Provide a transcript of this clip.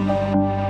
Música